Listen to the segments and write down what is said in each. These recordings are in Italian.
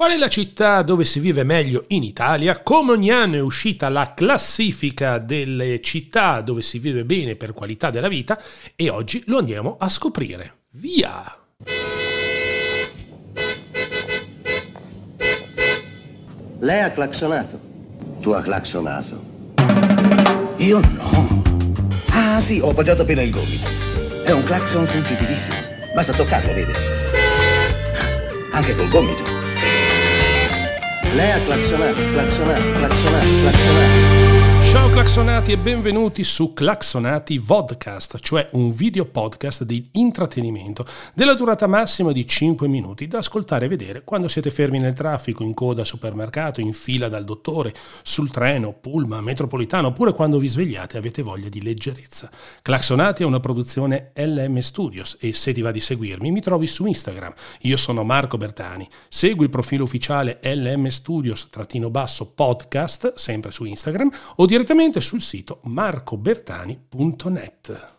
Qual è la città dove si vive meglio in Italia? Come ogni anno è uscita la classifica delle città dove si vive bene per qualità della vita e oggi lo andiamo a scoprire. Via! Lei ha clacsonato? Tu hai clacsonato. Io no. Ah sì, ho appoggiato appena il gomito. È un clacson sensitivissimo. Basta toccarlo, vede. Anche col gomito. Lei ha clacsonato, clacsonato, clacsonato, clacsonato. Ciao claxonati e benvenuti su Claxonati Vodcast, cioè un video podcast di intrattenimento della durata massima di 5 minuti da ascoltare e vedere quando siete fermi nel traffico, in coda al supermercato, in fila dal dottore, sul treno, pullman, metropolitano oppure quando vi svegliate e avete voglia di leggerezza. Claxonati è una produzione LM Studios e se ti va di seguirmi mi trovi su Instagram. Io sono Marco Bertani. Segui il profilo ufficiale LM Studios-podcast, sempre su Instagram, o direttamente direttamente sul sito marcobertani.net.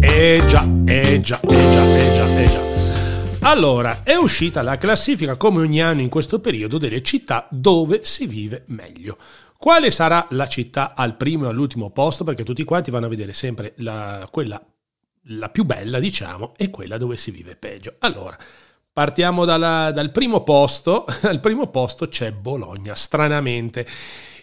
Eh già, eh già, eh già, eh già, eh già. Allora, è uscita la classifica come ogni anno in questo periodo delle città dove si vive meglio. Quale sarà la città al primo e all'ultimo posto? Perché tutti quanti vanno a vedere sempre la, quella la più bella, diciamo, e quella dove si vive peggio. Allora, Partiamo dalla, dal primo posto. Al primo posto c'è Bologna, stranamente.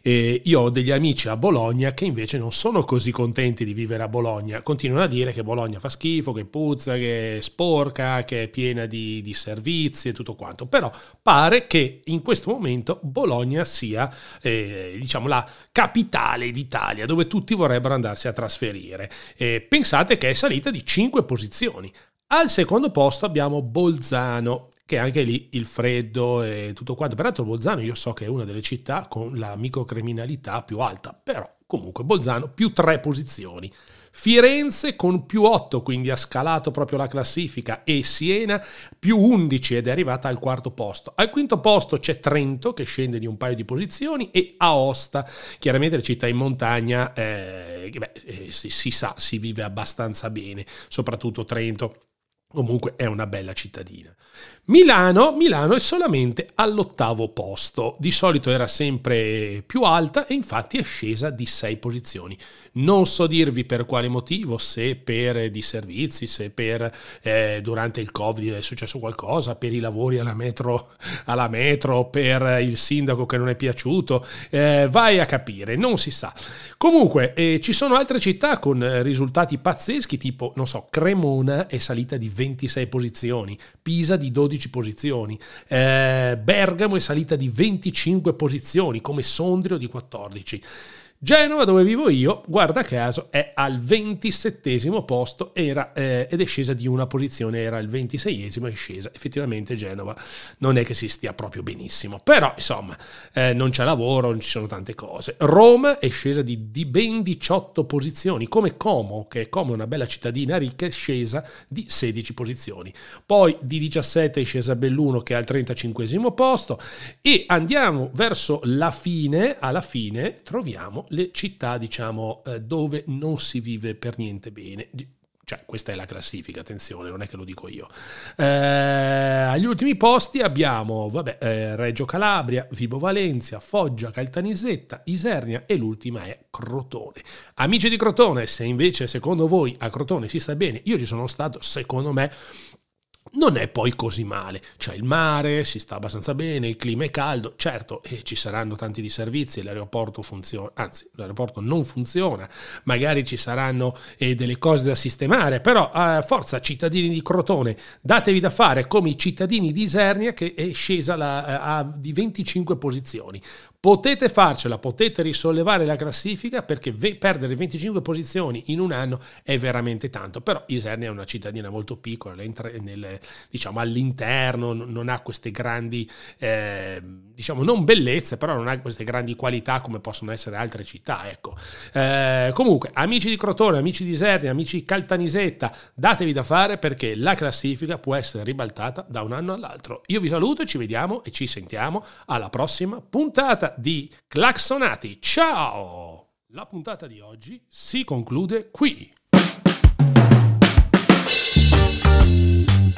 Eh, io ho degli amici a Bologna che invece non sono così contenti di vivere a Bologna. Continuano a dire che Bologna fa schifo, che puzza, che è sporca, che è piena di, di servizi e tutto quanto. Però pare che in questo momento Bologna sia eh, diciamo, la capitale d'Italia dove tutti vorrebbero andarsi a trasferire. Eh, pensate che è salita di 5 posizioni. Al secondo posto abbiamo Bolzano, che anche lì il freddo e tutto quanto. Peraltro Bolzano io so che è una delle città con la microcriminalità più alta, però comunque Bolzano più tre posizioni. Firenze con più 8, quindi ha scalato proprio la classifica, e Siena più 11 ed è arrivata al quarto posto. Al quinto posto c'è Trento che scende di un paio di posizioni e Aosta, chiaramente le città in montagna, eh, beh, eh, si, si sa, si vive abbastanza bene, soprattutto Trento Comunque è una bella cittadina. Milano, Milano è solamente all'ottavo posto, di solito era sempre più alta e infatti è scesa di sei posizioni. Non so dirvi per quale motivo, se per disservizi, se per eh, durante il Covid è successo qualcosa, per i lavori alla metro, alla metro per il sindaco che non è piaciuto, eh, vai a capire, non si sa. Comunque eh, ci sono altre città con risultati pazzeschi, tipo, non so, Cremona è salita di 26 posizioni, Pisa di 12 15 posizioni, eh, Bergamo è salita di 25 posizioni, come Sondrio di 14. Genova, dove vivo io, guarda caso, è al 27 posto era, eh, ed è scesa di una posizione, era il 26esimo, è scesa. Effettivamente Genova non è che si stia proprio benissimo, però insomma eh, non c'è lavoro, non ci sono tante cose. Roma è scesa di, di, ben 18 posizioni, come Como, che è come una bella cittadina ricca, è scesa di 16 posizioni. Poi di 17 è scesa Belluno che è al 35 posto e andiamo verso la fine, alla fine troviamo le città, diciamo, eh, dove non si vive per niente bene. Cioè, questa è la classifica, attenzione, non è che lo dico io. Eh, agli ultimi posti abbiamo, vabbè, eh, Reggio Calabria, Vibo Valencia, Foggia, Caltanissetta, Isernia e l'ultima è Crotone. Amici di Crotone, se invece secondo voi a Crotone si sta bene, io ci sono stato, secondo me non è poi così male. C'è il mare, si sta abbastanza bene, il clima è caldo, certo, e ci saranno tanti di servizi, l'aeroporto funziona, anzi, l'aeroporto non funziona, magari ci saranno eh, delle cose da sistemare, però eh, forza, cittadini di Crotone, datevi da fare come i cittadini di Isernia che è scesa la, eh, a, di 25 posizioni. Potete farcela, potete risollevare la classifica perché ve- perdere 25 posizioni in un anno è veramente tanto, però Isernia è una cittadina molto piccola, nel, diciamo, all'interno non ha queste grandi, eh, diciamo non bellezze, però non ha queste grandi qualità come possono essere altre città. Ecco. Eh, comunque, amici di Crotone, amici di Isernia, amici di Caltanisetta, datevi da fare perché la classifica può essere ribaltata da un anno all'altro. Io vi saluto, ci vediamo e ci sentiamo alla prossima puntata di Claxonati. Ciao! La puntata di oggi si conclude qui.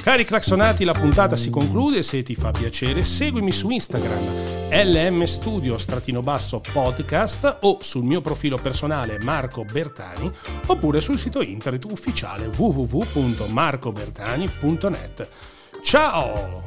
Cari claxonati, la puntata si conclude. Se ti fa piacere, seguimi su Instagram LM Studio basso podcast o sul mio profilo personale Marco Bertani oppure sul sito internet ufficiale www.marcobertani.net. Ciao!